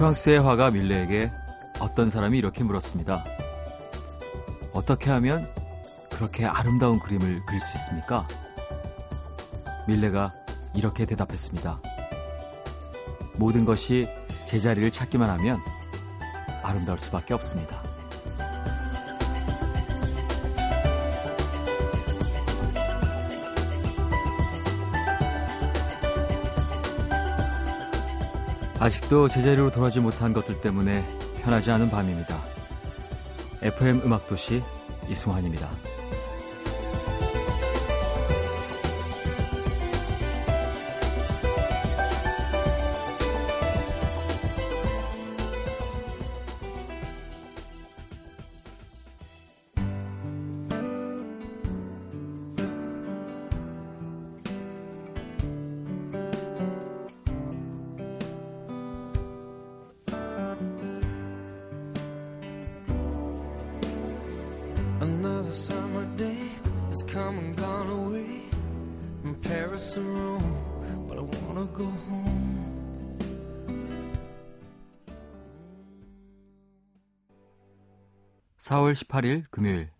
프랑스의 화가 밀레에게 어떤 사람이 이렇게 물었습니다. 어떻게 하면 그렇게 아름다운 그림을 그릴 수 있습니까? 밀레가 이렇게 대답했습니다. 모든 것이 제자리를 찾기만 하면 아름다울 수밖에 없습니다. 아직도 제자리로 돌아오지 못한 것들 때문에 편하지 않은 밤입니다. FM 음악도시 이승환입니다. 4월 18일 금요일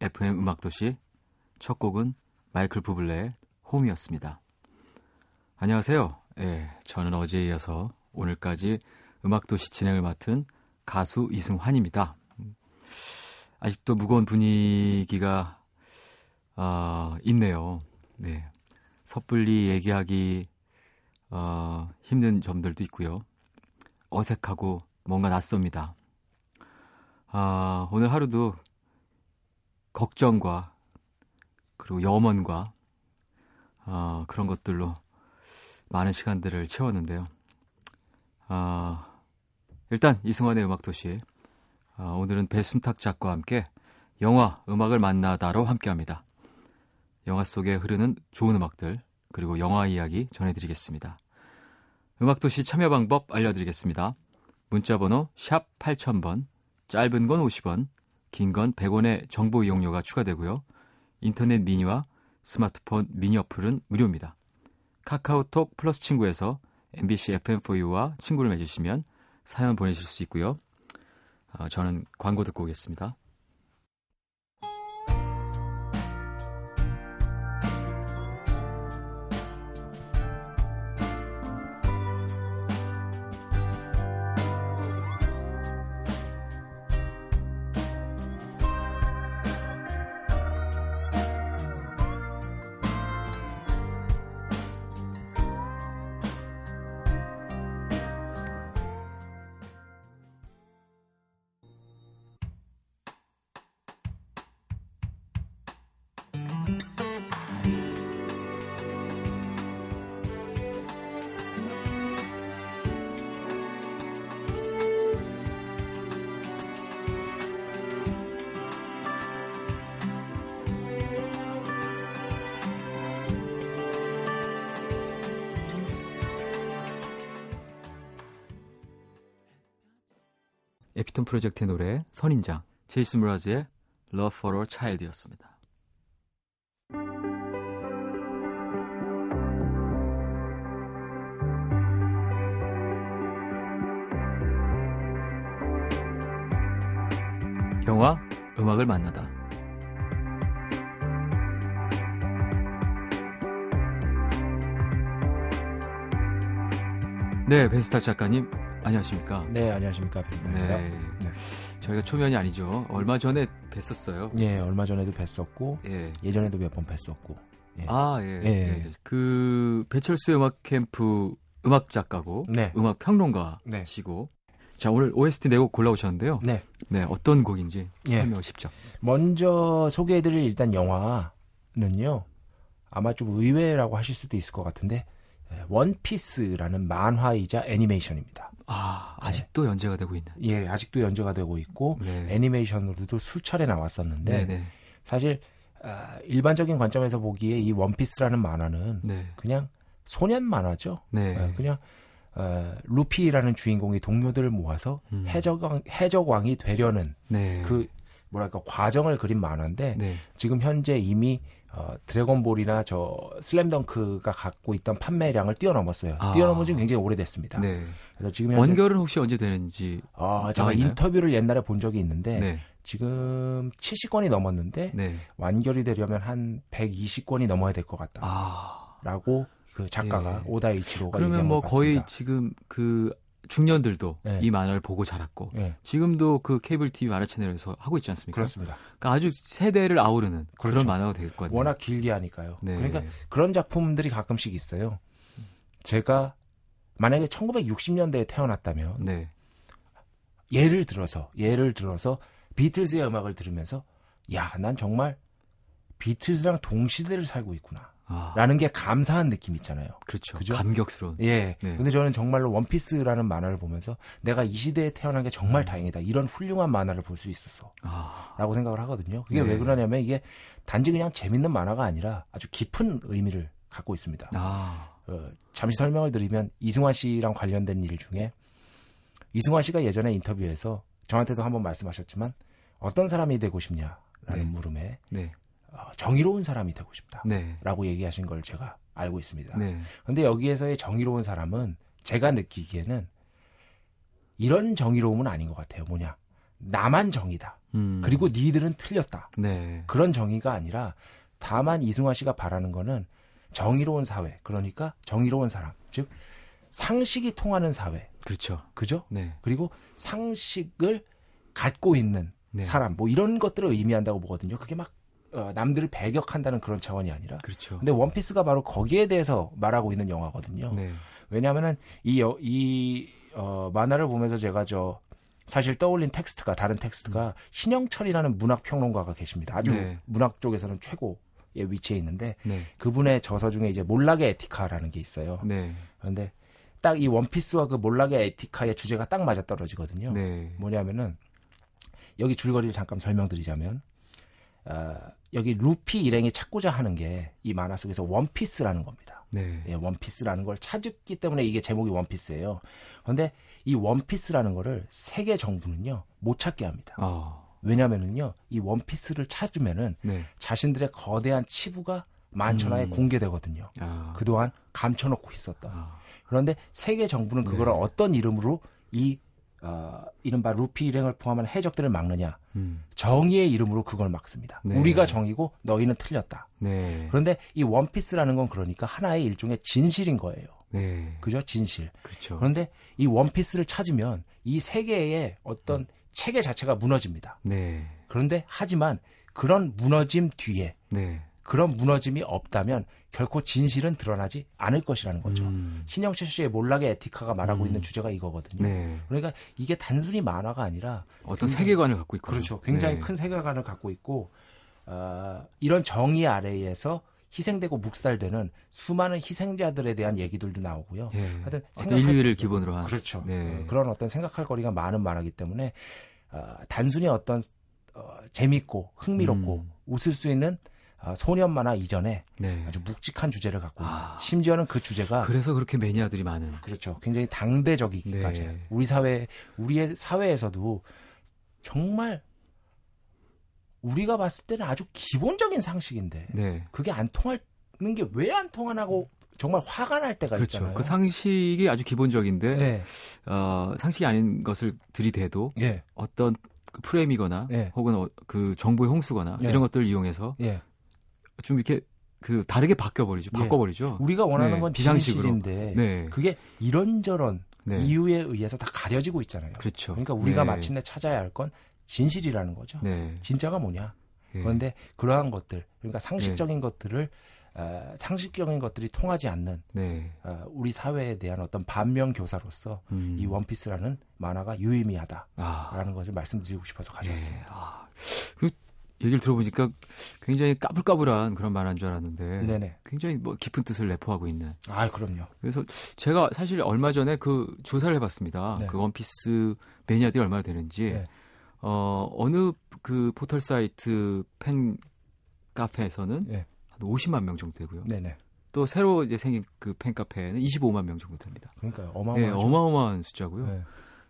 FM 음악도시 첫 곡은 마이클 부블레의 홈이었습니다. 안녕하세요. 예, 저는 어제에 이어서 오늘까지 음악도시 진행을 맡은 가수 이승환입니다. 아직도 무거운 분위기가 어, 있네요. 네. 섣불리 얘기하기 어, 힘든 점들도 있고요. 어색하고 뭔가 낯섭니다. 아, 오늘 하루도 걱정과 그리고 염원과 어, 그런 것들로 많은 시간들을 채웠는데요. 아, 일단 이승환의 음악도시 아, 오늘은 배순탁 작가와 함께 영화 음악을 만나다로 함께합니다. 영화 속에 흐르는 좋은 음악들 그리고 영화 이야기 전해드리겠습니다. 음악도시 참여 방법 알려드리겠습니다. 문자번호 샵 8000번 짧은 건 50원 긴 건 100원의 정보 이용료가 추가되고요. 인터넷 미니와 스마트폰 미니 어플은 무료입니다. 카카오톡 플러스 친구에서 MBC FM4U와 친구를 맺으시면 사연 보내실 수 있고요. 어, 저는 광고 듣고 오겠습니다. 피톤 프로젝트의 노래 선인장 제이슨 브라즈의 Love for a Child였습니다. 영화 음악을 만나다 네, 베스타 작가님 안녕하십니까? 네, 안녕하십니까. 비타입니다. 네. 네. 저희가 초면이 아니죠. 얼마 전에 뵀었어요. 예, 얼마 전에도 뵀었고, 예. 예전에도 몇 번 뵀었고. 예. 아, 예. 예. 예. 그 배철수의 음악 캠프 음악 작가고 네. 음악 평론가시고 자, 오늘 OST 네곡 골라오셨는데요. 네. 네, 어떤 곡인지 예. 설명을 쉽죠. 먼저 소개해드릴 일단 영화는요, 아마 좀 의외라고 하실 수도 있을 것 같은데, 예, 원피스라는 만화이자 애니메이션입니다. 아, 아직도 연재가 되고 있는. 예, 아직도 연재가 되고 있고, 네. 애니메이션으로도 수차례 나왔었는데, 네, 네. 사실, 아, 일반적인 관점에서 보기에 이 원피스라는 만화는 네. 그냥 소년 만화죠. 네. 예, 그냥 어, 루피라는 주인공이 동료들을 모아서 음. 해적왕 해적왕이 되려는 네. 그 뭐랄까 과정을 그린 만화인데 네. 지금 현재 이미 어, 드래곤볼이나 저 슬램덩크가 갖고 있던 판매량을 뛰어넘었어요. 아. 뛰어넘은 지 굉장히 오래됐습니다. 네. 그래서 지금 현재 원결은 혹시 언제 되는지 어, 제가 있나요? 인터뷰를 옛날에 본 적이 있는데 네. 지금 70권이 넘었는데 네. 완결이 되려면 한 120권이 넘어야 될 것 같다라고 아. 그 작가가 예. 오다 이치로가 그러면 뭐것 거의. 지금 그 중년들도 네. 이 만화를 보고 자랐고 예, 지금도 그 케이블 TV 만화 채널에서 하고 있지 않습니까? 그렇습니다. 그러니까 아주 세대를 아우르는 그런 그렇죠. 만화가 되겠거든요. 워낙 길게 하니까요. 네. 그러니까 그런 작품들이 가끔씩 있어요. 제가 만약에 1960년대에 태어났다면 네. 예를 들어서 예를 들어서 비틀즈의 음악을 들으면서 야, 난 정말 비틀즈랑 동시대를 살고 있구나. 아, 라는 게 감사한 느낌 있잖아요. 그렇죠. 그죠? 감격스러운. 예. 네. 근데 저는 정말로 원피스라는 만화를 보면서 내가 이 시대에 태어난 게 정말 음. 다행이다. 이런 훌륭한 만화를 볼 수 있었어. 아, 라고 생각을 하거든요. 그게 네. 왜 그러냐면 이게 단지 그냥 재밌는 만화가 아니라 아주 깊은 의미를 갖고 있습니다. 아, 어, 잠시 설명을 드리면 이승환 씨랑 관련된 일 중에 이승환 씨가 예전에 인터뷰에서 저한테도 한번 말씀하셨지만 어떤 사람이 되고 싶냐라는 네. 물음에 네, 어, 정의로운 사람이 되고 싶다. 네, 라고 얘기하신 걸 제가 알고 있습니다. 네, 근데 여기에서의 정의로운 사람은 제가 느끼기에는 이런 정의로움은 아닌 것 같아요. 뭐냐. 나만 정의다. 음, 그리고 니들은 틀렸다. 네, 그런 정의가 아니라 다만 이승환 씨가 바라는 거는 정의로운 사회. 그러니까 정의로운 사람. 즉 상식이 통하는 사회. 그렇죠. 그죠? 네, 그리고 상식을 갖고 있는 네. 사람. 뭐 이런 것들을 의미한다고 보거든요. 그게 막 어, 남들을 배격한다는 그런 차원이 아니라. 그렇죠. 근데 원피스가 바로 거기에 대해서 말하고 있는 영화거든요. 네, 왜냐하면은 이, 여- 이 어, 만화를 보면서 제가 저 사실 떠올린 텍스트가 다른 텍스트가 신형철이라는 문학 평론가가 계십니다. 아주 네. 문학 쪽에서는 최고의 위치에 있는데 네, 그분의 저서 중에 이제 몰락의 에티카라는 게 있어요. 네, 그런데 딱 이 원피스와 그 몰락의 에티카의 주제가 딱 맞아 떨어지거든요. 네, 뭐냐면은 여기 줄거리를 잠깐 설명드리자면 아, 여기 루피 일행이 찾고자 하는 게 이 만화 속에서 원피스라는 겁니다. 네, 예, 원피스라는 걸 찾았기 때문에 이게 제목이 원피스예요. 그런데 이 원피스라는 거를 세계 정부는요 못 찾게 합니다. 아, 왜냐면은요 이 원피스를 찾으면은 네, 자신들의 거대한 치부가 만천하에 음. 공개되거든요. 아, 그동안 감춰놓고 있었던. 아, 그런데 세계 정부는 그거를 네. 어떤 이름으로 이 어, 이른바 루피 일행을 포함한 해적들을 막느냐? 음, 정의의 이름으로 그걸 막습니다. 네. 우리가 정이고 너희는 틀렸다. 네, 그런데 이 원피스라는 건 그러니까 하나의 일종의 진실인 거예요. 네, 그죠? 진실. 그렇죠. 그런데 이 원피스를 찾으면 이 세계의 어떤 체계 자체가 무너집니다. 네, 그런데 하지만 그런 무너짐 뒤에 네, 그런 무너짐이 없다면 결코 진실은 드러나지 않을 것이라는 거죠. 음, 신영철 씨의 몰락의 에티카가 말하고 음. 있는 주제가 이거거든요. 네, 그러니까 이게 단순히 만화가 아니라 어떤 굉장히- 세계관을 갖고 있고 그렇죠. 굉장히 네. 큰 세계관을 갖고 있고 어, 이런 정의 아래에서 희생되고 묵살되는 수많은 희생자들에 대한 얘기들도 나오고요. 예. 하여튼 생각할- 인류를 기본으로 한 그렇죠. 네. 어, 그런 어떤 생각할 거리가 많은 만화기 때문에 어, 단순히 어떤 어, 재밌고 흥미롭고 음. 웃을 수 있는 어, 소년 만화 이전에 네. 아주 묵직한 주제를 갖고 있는 아. 심지어는 그 주제가 그래서 그렇게 매니아들이 많은 그렇죠. 굉장히 당대적이기까지 네. 우리 사회 우리의 사회에서도 정말 우리가 봤을 때는 아주 기본적인 상식인데 네. 그게 안 통하는 게 왜 안 통하나고 정말 화가 날 때가 그렇죠. 있잖아요. 그 상식이 아주 기본적인데 네. 어, 상식이 아닌 것을 들이대도 예. 어떤 그 프레임이거나 네. 혹은 어, 그 정보의 홍수거나 네. 이런 것들을 이용해서 예. 좀 이렇게 그 다르게 바뀌어버리죠. 예. 바꿔버리죠. 우리가 원하는 네, 건 비상식으로. 진실인데 네. 그게 이런저런 네. 이유에 의해서 다 가려지고 있잖아요. 그렇죠. 그러니까 우리가 네. 마침내 찾아야 할 건 진실이라는 거죠. 네. 진짜가 뭐냐? 예. 그런데 그러한 것들, 그러니까 상식적인 것들을 어, 상식적인 것들이 통하지 않는 네. 어, 우리 사회에 대한 어떤 반면 교사로서 음. 이 원피스라는 만화가 유의미하다라는 아. 것을 말씀드리고 싶어서 가져왔습니다. 예. 아. 그 얘기를 들어보니까 굉장히 까불까불한 그런 만화인 줄 알았는데 네네. 굉장히 뭐 깊은 뜻을 내포하고 있는 아, 그럼요. 그래서 제가 사실 얼마 전에 그 조사를 해봤습니다. 네. 그 원피스 매니아들이 얼마나 되는지 네. 어 어느 그 포털 사이트 팬 카페에서는 네. 한 50만 명 정도 되고요. 네네. 또 새로 이제 생긴 그 팬 카페에는 25만 명 정도 됩니다. 그러니까요. 네, 어마어마하죠. 어마어마한 숫자고요. 네.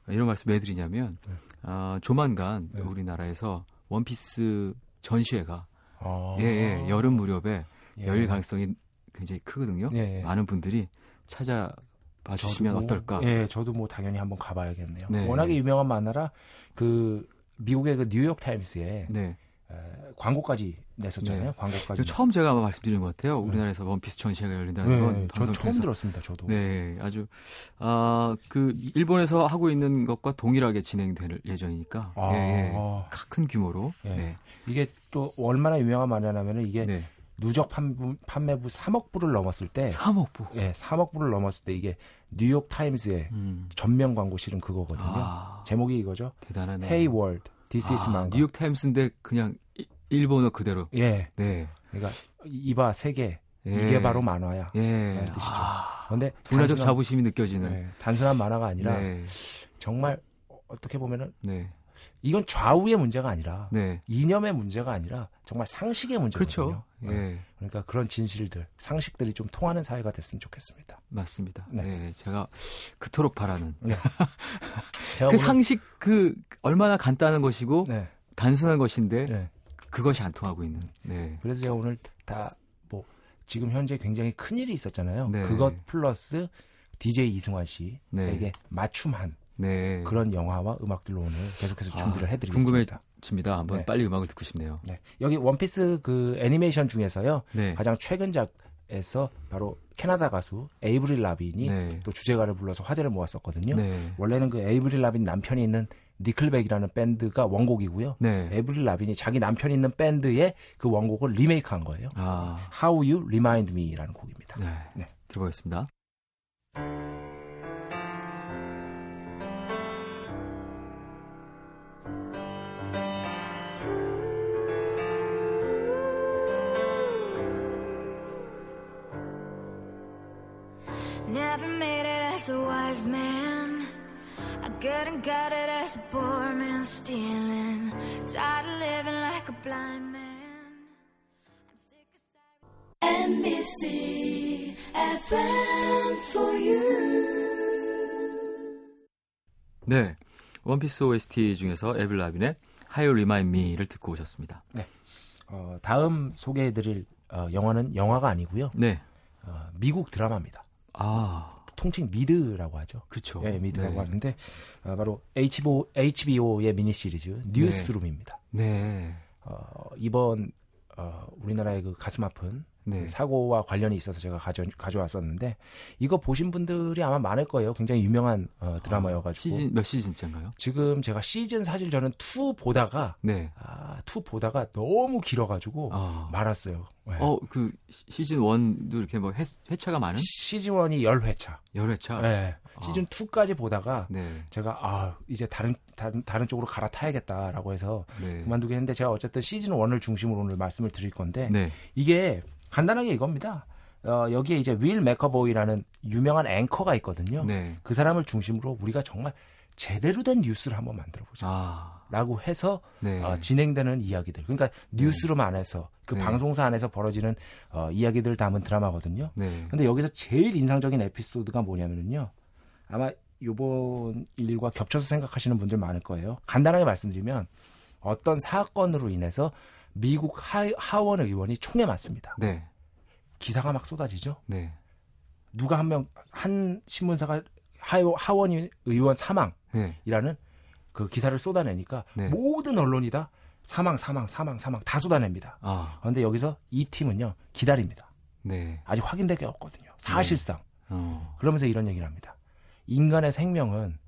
이런 말씀 왜 드리냐면 네. 아, 조만간 네. 우리나라에서 원피스 전시회가 어. 예, 예. 여름 무렵에 예. 열릴 가능성이 굉장히 크거든요. 예, 예. 많은 분들이 찾아 봐 주시면 저도 뭐, 어떨까? 예, 저도 뭐 당연히 한번 가봐야겠네요. 네. 워낙에 유명한 만화라 그 미국의 그 뉴욕 타임스에 네. 에, 광고까지 냈었잖아요. 네. 광고까지. 저 처음 제가 아마 말씀드린 것 같아요. 우리나라에서 원피스 전시회가 열린다는 네, 건저 방송 처음. 들었습니다. 저도. 네, 아주 아그 일본에서 하고 있는 것과 동일하게 진행될 예정이니까 아, 예, 예. 큰 규모로 예. 네. 이게 또 얼마나 유명한 만화냐면은 이게 네. 누적 판부, 판매부 3억 부를 넘었을 때, 3억 부. 예, 3억 부를 넘었을 때 이게 뉴욕 타임스의 음. 전면 광고 실은 그거거든요. 아, 제목이 이거죠. 대단하네. Hey World, This is 아, Manga. 뉴욕 타임스인데 그냥 이- 일본어 그대로. 예, 네. 그러니까 이봐 세계 예. 이게 바로 만화야. 예. 뜻이죠. 아, 그런데 문화적 단순한- 자부심이 느껴지는. 예, 단순한 만화가 아니라 네. 정말 어떻게 보면은 네. 이건 좌우의 문제가 아니라 네. 이념의 문제가 아니라 정말 상식의 문제거든요. 그렇죠. 예. 그러니까 그런 진실들, 상식들이 좀 통하는 사회가 됐으면 좋겠습니다. 맞습니다. 네. 네. 제가 그토록 바라는. 제가 그 상식 그 얼마나 간단한 것이고 네, 단순한 것인데 네. 그것이 안 통하고 있는. 네. 그래서 제가 오늘 다 뭐 지금 현재 굉장히 큰 일이 있었잖아요. 네. 그것 플러스 DJ 이승환 씨에게 네. 맞춤한 네. 그런 영화와 음악들로 오늘 계속해서 준비를 아, 해드리겠습니다. 궁금해 집니다. 한번 네. 빨리 음악을 듣고 싶네요. 네. 여기 원피스 그 애니메이션 중에서요 네. 가장 최근작에서 바로 캐나다 가수 에이브릴 라빈이 네. 또 주제가를 불러서 화제를 모았었거든요. 네. 원래는 그 에이브릴 라빈 남편이 있는 니클백이라는 밴드가 원곡이고요. 네. 에이브릴 라빈이 자기 남편이 있는 밴드의 그 원곡을 리메이크한 거예요. 아. How You Remind Me라는 곡입니다. 네. 네. 들어보겠습니다. As a wise man. I couldn't got it as a poor man stealing. Tired of living like a blind man. I'm sick aside. NBC FM for you. 네. 원피스 OST 중에서 에블 라빈의 How You Remind Me를 듣고 오셨습니다. 어, 다음 소개해드릴 어, 영화는 영화가 아니고요. 네. 어, 미국 드라마입니다. 아, 통칭 미드라고 하죠. 그쵸. 예, 미드라고 네. 하는데 어, 바로 HBO, HBO의 미니 시리즈 뉴스룸입니다. 네. 어, 이번 어, 우리나라의 그 가슴 아픈 네. 그 사고와 관련이 있어서 제가 가져, 가져왔었는데 이거 보신 분들이 아마 많을 거예요. 굉장히 유명한 어, 드라마여가지고 시즌 몇 시즌째인가요? 지금 제가 시즌 사실 저는 2 보다가 네. 아, 2 보다가 너무 길어가지고 아. 말았어요. 네. 어, 그 시- 시즌 1도 이렇게 뭐 회, 회차가 많은 시즌 1이 10회차. 열회차. 네. 시즌 2까지 보다가 네. 제가 아 이제 다른 다른 다른 쪽으로 갈아타야겠다라고 해서 네. 그만두게 했는데 제가 어쨌든 시즌 1을 중심으로 오늘 말씀을 드릴 건데 네. 이게 간단하게 이겁니다. 어, 여기에 이제 윌 맥커보이라는 유명한 앵커가 있거든요. 네. 그 사람을 중심으로 우리가 정말 제대로 된 뉴스를 한번 만들어 보자. 아. 라고 해서 네. 어, 진행되는 이야기들. 그러니까 뉴스룸 안에서 그 네. 방송사 안에서 벌어지는 어, 이야기들을 담은 드라마거든요. 네. 근데 여기서 제일 인상적인 에피소드가 뭐냐면요. 아마 요번 일과 겹쳐서 생각하시는 분들 많을 거예요. 간단하게 말씀드리면 어떤 사건으로 인해서 미국 하, 하원 의원이 총에 맞습니다. 네. 기사가 막 쏟아지죠. 네. 누가 한 명, 한 신문사가 하, 하원 의원 사망이라는 네. 그 기사를 쏟아내니까 네. 모든 언론이 다 사망, 사망, 사망, 사망 다 쏟아냅니다. 아. 그런데 여기서 이 팀은요, 기다립니다. 네. 아직 확인된 게 없거든요. 사실상. 어. 그러면서 이런 얘기를 합니다. 인간의 생명은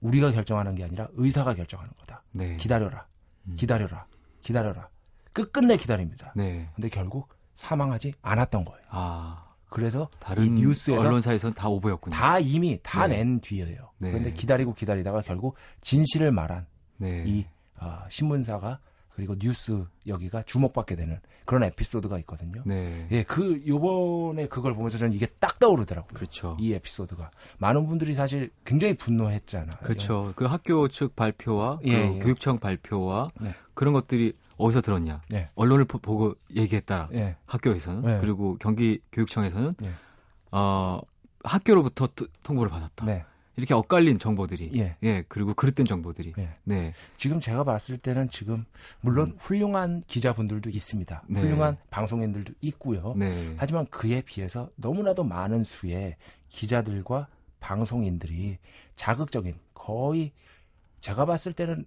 우리가 결정하는 게 아니라 의사가 결정하는 거다. 네. 기다려라. 음. 기다려라. 기다려라. 끝끝내 기다립니다. 네. 근데 결국 사망하지 않았던 거예요. 아. 그래서 다른 이 뉴스에서 언론사에서는 다 오보였군요. 다 이미 다 네. 낸 뒤에요. 네. 그런데 기다리고 기다리다가 결국 진실을 말한 네. 이 아, 신문사가 그리고 뉴스 여기가 주목받게 되는 그런 에피소드가 있거든요. 네. 예, 그 요번에 그걸 보면서 저는 이게 딱 떠오르더라고요. 그렇죠. 이 에피소드가 많은 분들이 사실 굉장히 분노했잖아요. 그렇죠. 그 학교 측 발표와 예, 그 예. 교육청 발표와 네. 그런 것들이 어디서 들었냐? 네. 언론을 보- 보고 얘기했다. 예. 학교에서는 네. 그리고 경기 교육청에서는 네. 어 학교로부터 또 통보를 받았다. 네. 이렇게 엇갈린 정보들이 예. 그리고 그릇된 정보들이 예. 네. 지금 제가 봤을 때는 지금 물론 훌륭한 기자분들도 있습니다. 네. 훌륭한 방송인들도 있고요. 네. 하지만 그에 비해서 너무나도 많은 수의 기자들과 방송인들이 자극적인 거의 제가 봤을 때는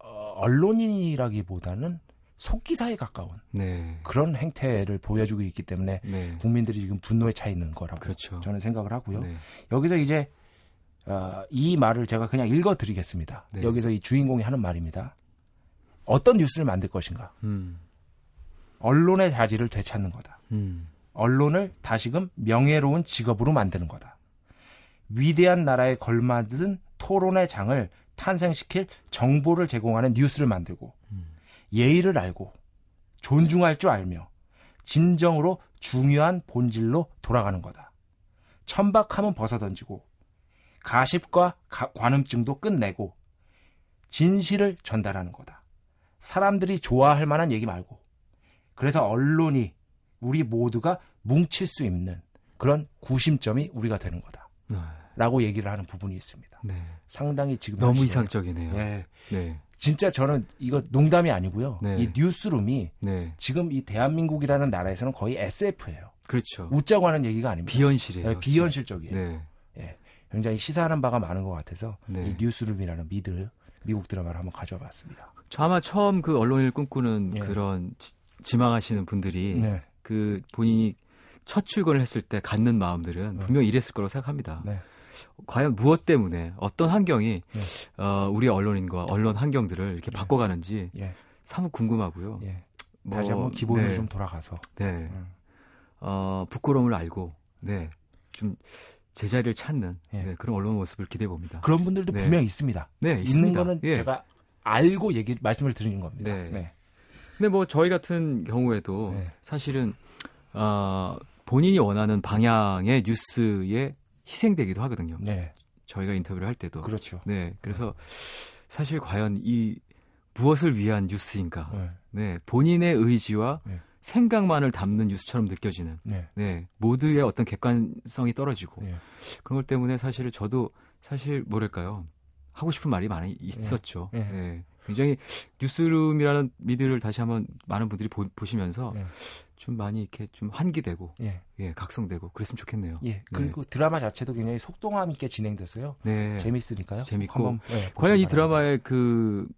어, 언론인이라기보다는 속기사에 가까운 네. 그런 행태를 보여주고 있기 때문에 네. 국민들이 지금 분노에 차 있는 거라고 그렇죠. 저는 생각을 하고요. 네. 여기서 이제 어, 이 말을 제가 그냥 읽어드리겠습니다. 네. 여기서 이 주인공이 하는 말입니다. 어떤 뉴스를 만들 것인가? 음. 언론의 자질을 되찾는 거다. 음. 언론을 다시금 명예로운 직업으로 만드는 거다. 위대한 나라에 걸맞은 토론의 장을 탄생시킬 정보를 제공하는 뉴스를 만들고 예의를 알고 존중할 줄 알며 진정으로 중요한 본질로 돌아가는 거다. 천박함은 벗어던지고 가십과 가- 관음증도 끝내고 진실을 전달하는 거다. 사람들이 좋아할 만한 얘기 말고 그래서 언론이 우리 모두가 뭉칠 수 있는 그런 구심점이 우리가 되는 거다. 네. 라고 얘기를 하는 부분이 있습니다. 네. 상당히 지금 너무 이상적이네요. 예. 네. 진짜 저는 이거 농담이 아니고요. 네. 이 뉴스룸이 네. 지금 이 대한민국이라는 나라에서는 거의 SF예요. 그렇죠. 웃자고 하는 얘기가 아닙니다. 비현실이에요. 예, 비현실적이에요. 네. 예. 굉장히 시사하는 바가 많은 것 같아서 네. 이 뉴스룸이라는 미드 미국 드라마를 한번 가져와 봤습니다. 저 아마 처음 그 언론을 꿈꾸는 예. 그런 지, 지망하시는 분들이 네. 그 본인이 첫 출근을 했을 때 갖는 마음들은 네. 분명 히 이랬을 거라고 생각합니다. 네. 과연 무엇 때문에 어떤 환경이 네. 어, 우리 언론인과 언론 환경들을 이렇게 바꿔가는지 예. 사뭇 궁금하고요. 예. 뭐, 다시 한번 기본으로 네, 좀 돌아가서 네. 음. 어, 부끄러움을 알고 네. 좀 제자리를 찾는 예. 네, 그런 언론 모습을 기대해 봅니다. 그런 분들도 네. 분명히 있습니다. 네, 있는 있습니다. 거는 예. 제가 알고 얘기 말씀을 드리는 겁니다. 네. 네. 근데 뭐 저희 같은 경우에도 네. 사실은 어, 본인이 원하는 방향의 뉴스에 희생되기도 하거든요. 네. 저희가 인터뷰를 할 때도. 그렇죠. 네. 그래서 사실 과연 이 무엇을 위한 뉴스인가? 네. 네. 본인의 의지와 네. 생각만을 담는 뉴스처럼 느껴지는. 네. 네. 모두의 어떤 객관성이 떨어지고 네. 그런 것 때문에 사실 저도 사실 뭐랄까요? 하고 싶은 말이 많이 있었죠. 네. 네. 굉장히 뉴스룸이라는 미드를 다시 한번 많은 분들이 보, 시면서 네. 좀 많이 이렇게 좀 환기되고 예. 예, 각성되고 그랬으면 좋겠네요. 예. 그리고 드라마 자체도 굉장히 속동함 있게 진행됐어요. 네. 재밌으니까요. 재밌고. 예, 과연 이. 드라마의 그,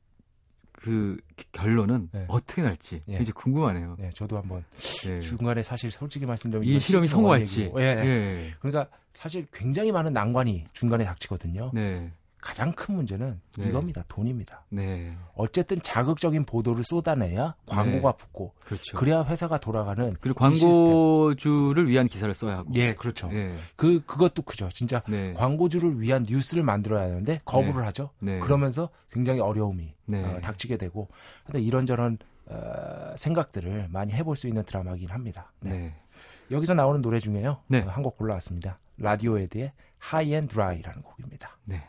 그 결론은 네. 어떻게 날지 예. 이제 궁금하네요. 네, 저도 한번 예. 중간에 사실 솔직히 말씀드리면 이 실험이 성공할지. 예. 예. 그러니까 사실 굉장히 많은 난관이 중간에 닥치거든요. 네. 가장 큰 문제는 네. 이겁니다. 돈입니다. 네. 어쨌든 자극적인 보도를 쏟아내야 광고가 붙고 그렇죠. 그래야 회사가 돌아가는 그리고. 광고주를 위한 기사를 써야 하고. 예, 그렇죠. 예. 그 그것도 크죠. 진짜 네. 광고주를 위한 뉴스를 만들어야 하는데 거부를 네. 하죠. 네. 그러면서 굉장히 어려움이 네. 어, 닥치게 되고 하여튼 이런저런 어, 생각들을 많이 해볼 수 있는 드라마이긴 합니다. 네. 네. 여기서 나오는 노래 중에요. 네. 한곡 골라왔습니다. 라디오에드의 High and Dry라는 곡입니다. 네.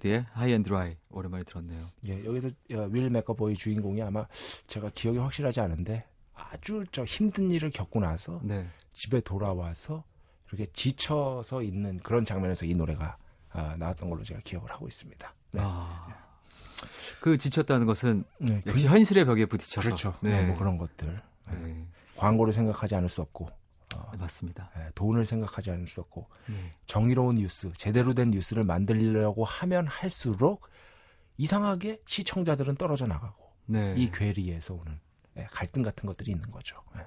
헤드의 High and Dry 오랜만에 들었네요. 예, 여기서 어, 윌 맥커보이 주인공이 아마 제가 기억이 확실하지 않은데 아주 저 힘든 일을 겪고 나서 네. 집에 돌아와서 이렇게 지쳐서 있는 그런 장면에서 이 노래가 아, 나왔던 걸로 제가 기억을 하고 있습니다. 네. 아. 그 지쳤다는 것은 네, 역시 현실의 벽에 부딪혀서 그렇죠. 네. 네, 뭐 그런 것들. 네. 광고를 생각하지 않을 수 없고 어, 맞습니다. 예, 돈을 생각하지 없고 네. 정의로운 뉴스, 제대로 된 뉴스를 만들려고 하면 할수록 이상하게 시청자들은 떨어져 나가고 네. 이 괴리에서 오는 예, 갈등 같은 것들이 있는 거죠. 예.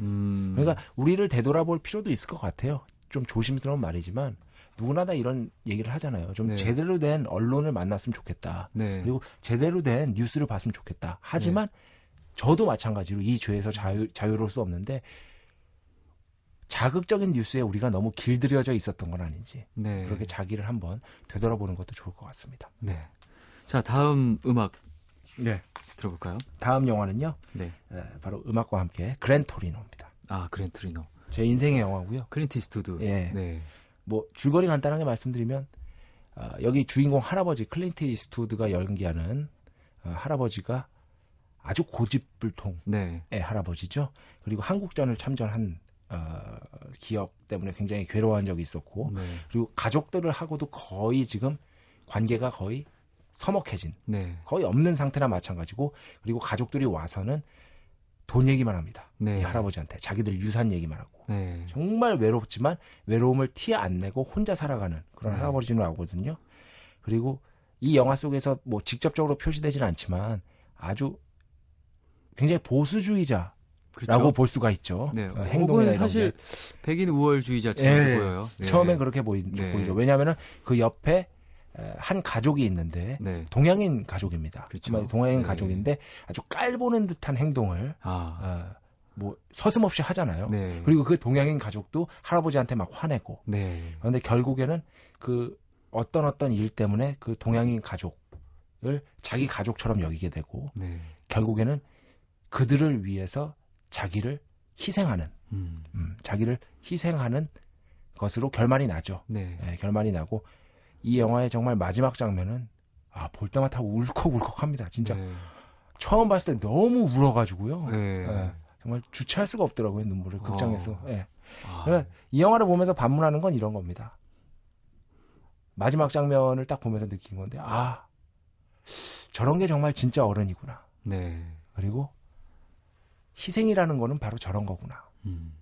음. 그러니까 우리를 되돌아볼 필요도 있을 것 같아요. 좀 조심스러운 말이지만 누구나 다 이런 얘기를 하잖아요. 좀 네. 제대로 된 언론을 만났으면 좋겠다. 네. 그리고 제대로 된 뉴스를 봤으면 좋겠다. 하지만 저도 마찬가지로 이 죄에서 자유, 자유로울 수 없는데 자극적인 뉴스에 우리가 너무 길들여져 있었던 건 아닌지 네. 그렇게 자기를 한번 되돌아보는 것도 좋을 것 같습니다. 네. 자, 다음 음악 네. 들어볼까요? 다음 영화는요. 네. 에, 바로 음악과 함께 Gran Torino입니다. 아, Gran Torino. 제 인생의 영화고요. 클린트 이스트우드. 예. 네. 뭐 줄거리 간단하게 말씀드리면 아, 여기 주인공 할아버지 클린트 이스트우드가 연기하는 아, 할아버지가 아주 고집불통의 네. 할아버지죠. 그리고 한국전을 참전한 어, 기억 때문에 굉장히 괴로워한 적이 있었고 네. 그리고 가족들을 하고도 거의 지금 관계가 거의 서먹해진 네. 거의 없는 상태나 마찬가지고 그리고 가족들이 와서는 돈 얘기만 합니다. 네. 이 할아버지한테 자기들 유산 얘기만 하고 네. 정말 외롭지만 외로움을 티 안 내고 혼자 살아가는 그런 네. 할아버지는 나오거든요. 그리고 이 영화 속에서 뭐 직접적으로 표시되진 않지만 아주 굉장히 보수주의자라고 그렇죠. 볼 수가 있죠. 네. 어, 행동이나 이런 사실 게. 백인 우월주의자처럼 예. 보여요. 네. 처음엔 그렇게 보이, 네. 보이죠. 왜냐하면은 그 옆에 에, 한 가족이 있는데 네. 동양인 가족입니다. 그렇죠. 동양인 네. 가족인데 아주 깔보는 듯한 행동을 아. 어, 뭐 서슴없이 하잖아요. 네. 그리고 그 동양인 가족도 할아버지한테 막 화내고 네. 그런데 결국에는 그 어떤 어떤 일 때문에 그 동양인 가족을 자기 가족처럼 여기게 되고 네. 결국에는 그들을 위해서 자기를 희생하는 음. 음, 자기를 희생하는 것으로 결말이 나죠. 네. 예, 결말이 나고 이 영화의 정말 마지막 장면은 아, 볼 때마다 울컥울컥합니다. 진짜 네. 처음 봤을 때 너무 울어가지고요. 네. 예, 정말 주체할 수가 없더라고요 눈물을 극장에서. 어. 예. 아. 그러니까 이 영화를 보면서 반문하는 건 이런 겁니다. 마지막 장면을 딱 보면서 느낀 건데, 아, 저런 게 정말 진짜 어른이구나. 네. 그리고 희생이라는 거는 바로 저런 거구나. 음.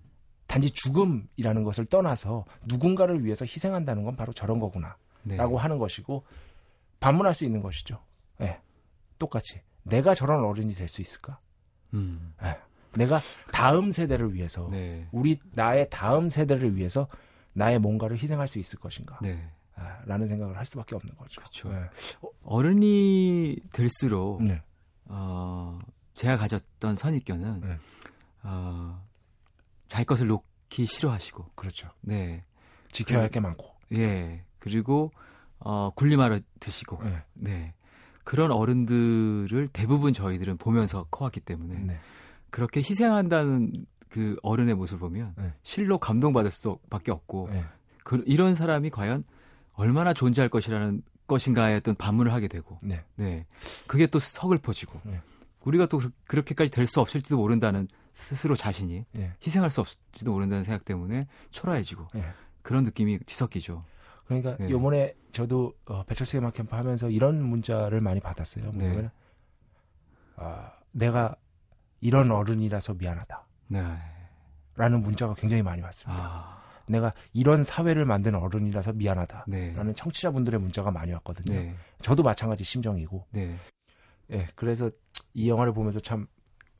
단지 죽음이라는 것을 떠나서 누군가를 위해서 희생한다는 건 바로 저런 거구나. 네. 라고 하는 것이고, 반문할 수 있는 것이죠. 예. 똑같이. 내가 저런 어른이 될 수 있을까? 음. 예. 내가 다음 세대를 위해서 네. 우리 나의 다음 세대를 위해서 나의 뭔가를 희생할 수 있을 것인가? 네. 아, 라는 생각을 할 수밖에 없는 거죠. 그렇죠. 네. 어른이 될수록 네. 어, 제가 가졌던 선입견은 네. 어, 자기 것을 놓기 싫어하시고 그렇죠. 네. 지켜야 그- 할게 많고. 예. 그리고 어, 굴림하러 드시고 네. 네. 그런 어른들을 대부분 저희들은 보면서 커왔기 때문에 네. 그렇게 희생한다는 그 어른의 모습을 보면 네. 실로 감동받을 수밖에 없고 네. 그, 이런 사람이 과연 얼마나 존재할 것이라는 것인가에 어떤 반문을 하게 되고 네. 네 그게 또 서글퍼지고 네. 우리가 또 그- 그렇게까지 될 수 없을지도 모른다는 스스로 자신이 네. 희생할 수 없을지도 모른다는 생각 때문에 초라해지고 네. 그런 느낌이 뒤섞이죠. 그러니까 네. 요번에 저도 어, 배철수 음악 캠프 하면서 이런 문자를 많이 받았어요. 네. 뭐냐면 아, 내가 이런 어른이라서 미안하다. 네. 라는 문자가 굉장히 많이 왔습니다. 아, 내가 이런 사회를 만든 어른이라서 미안하다. 네. 라는 청취자분들의 문자가 많이 왔거든요. 네. 저도 마찬가지 심정이고. 네. 예, 그래서 이 영화를 보면서 참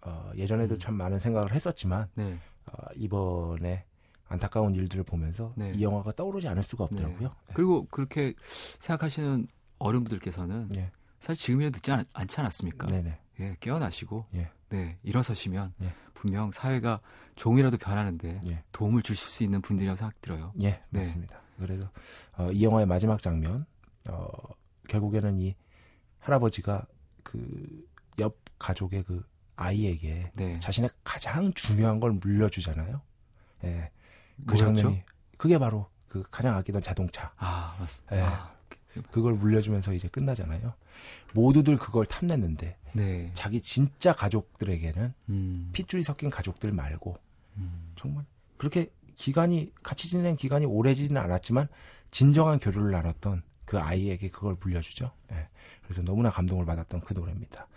어, 예전에도 음. 참 많은 생각을 했었지만 네. 어, 이번에 안타까운 일들을 보면서 네. 이 영화가 떠오르지 않을 수가 없더라고요. 그리고 그렇게 생각하시는 어른분들께서는 예. 사실 지금이라도 늦지 않, 않지 않았습니까? 네네. 예, 깨어나시고 예. 네, 일어서시면 예. 분명 사회가 종이라도 변하는데 예. 도움을 주실 수 있는 분들이라고 생각 들어요. 예, 네. 맞습니다. 그래서 어, 이 영화의 마지막 장면 어, 결국에는 이 할아버지가 그 옆 가족의 그 아이에게 네. 자신의 가장 중요한 걸 물려주잖아요. 예, 그 뭐였죠? 장면이 그게 바로 그 가장 아끼던 자동차. 아, 맞습니다. 예. 아, 그걸 물려주면서 이제 끝나잖아요. 모두들 그걸 탐냈는데 네. 자기 진짜 가족들에게는 음. 핏줄이 섞인 가족들 말고 음. 정말 그렇게 기간이 같이 지낸 기간이 오래지는 않았지만 진정한 교류를 나눴던 그 아이에게 그걸 물려주죠. 예. 그래서 너무나 감동을 받았던 그 노래입니다.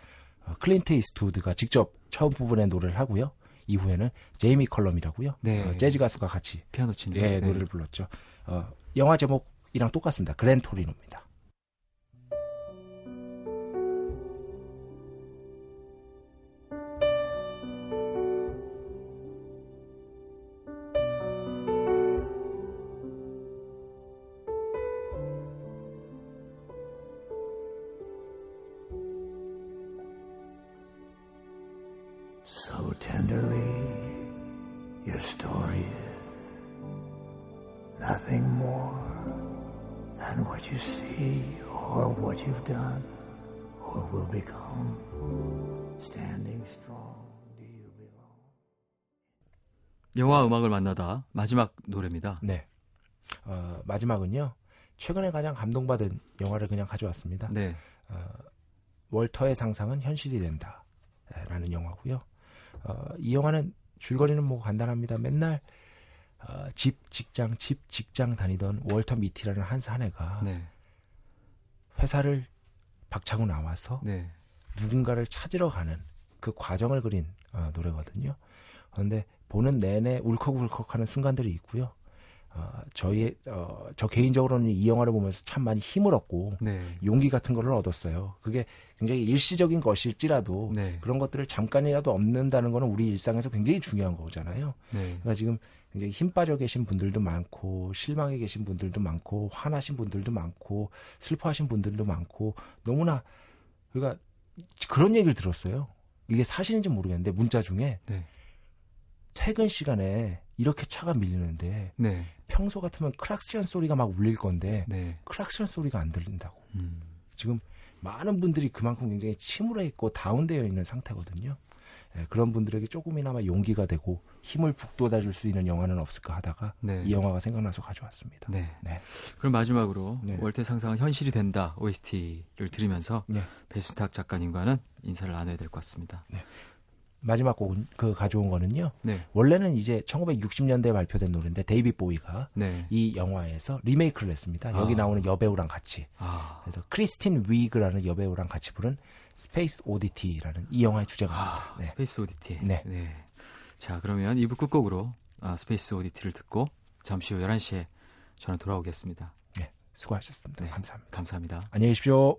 어, 클린트 이스트우드가 직접 처음 부분에 노래를 하고요. 이후에는 제이미 컬럼이라고요. 네. 어, 재즈 가수가 같이 피아노 치는 예, 네. 노래를 불렀죠. 어, 영화 제목이랑 똑같습니다. Gran Torino입니다. 영화 음악을 만나다 마지막 노래입니다. 네. 어, 마지막은요. 최근에 가장 감동받은 영화를 그냥 가져왔습니다. 네. 월터의 상상은 현실이 된다. 라는 영화고요. 어, 이 영화는 줄거리는 뭐 간단합니다. 맨날 어, 집, 직장, 집, 직장 다니던 월터 미티라는 한 사내가 네. 회사를 박차고 나와서 네. 누군가를 찾으러 가는 그 과정을 그린 어, 노래거든요. 그런데 보는 내내 울컥울컥하는 순간들이 있고요. 어, 저희 어, 저 개인적으로는 이 영화를 보면서 참 많이 힘을 얻고 네. 용기 같은 거를 얻었어요. 그게 굉장히 일시적인 것일지라도 네. 그런 것들을 잠깐이라도 없는다는 거는 우리 일상에서 굉장히 중요한 거잖아요. 네. 그러니까 지금 굉장히 힘 빠져 계신 분들도 많고 실망해 계신 분들도 많고 화나신 분들도 많고 슬퍼하신 분들도 많고 너무나 그러니까 그런 얘기를 들었어요. 이게 사실인지 모르겠는데 문자 중에 네. 퇴근 시간에 이렇게 차가 밀리는데 네. 평소 같으면 크락션 소리가 막 울릴 건데 네. 크락션 소리가 안 들린다고. 음. 지금 많은 분들이 그만큼 굉장히 침울해 있고 다운되어 있는 상태거든요. 예, 그런 분들에게 조금이나마 용기가 되고 힘을 북돋아 줄 수 있는 영화는 없을까 하다가 네. 이 영화가 생각나서 가져왔습니다. 네. 네. 그럼 마지막으로 네. 월터의 상상은 현실이 된다 OST를 들으면서 네. 배순탁 작가님과는 인사를 나눠야 될 것 같습니다. 마지막 곡은 그 가져온 거는요. 네. 원래는 이제 1960년대에 발표된 노래인데 데이비드 보위가 네. 이 영화에서 리메이크를 했습니다. 여기 아. 나오는 여배우랑 같이. 아. 그래서 크리스틴 위그라는 여배우랑 같이 부른 Space Oddity라는 이 영화의 주제가입니다. 아, 네. Space Oddity. 네. 자, 그러면 2부 끝곡으로 아, Space Oddity를 듣고 잠시 후 11시에 저는 돌아오겠습니다. 네. 수고하셨습니다. 네. 감사합니다. 감사합니다. 안녕히 계십시오.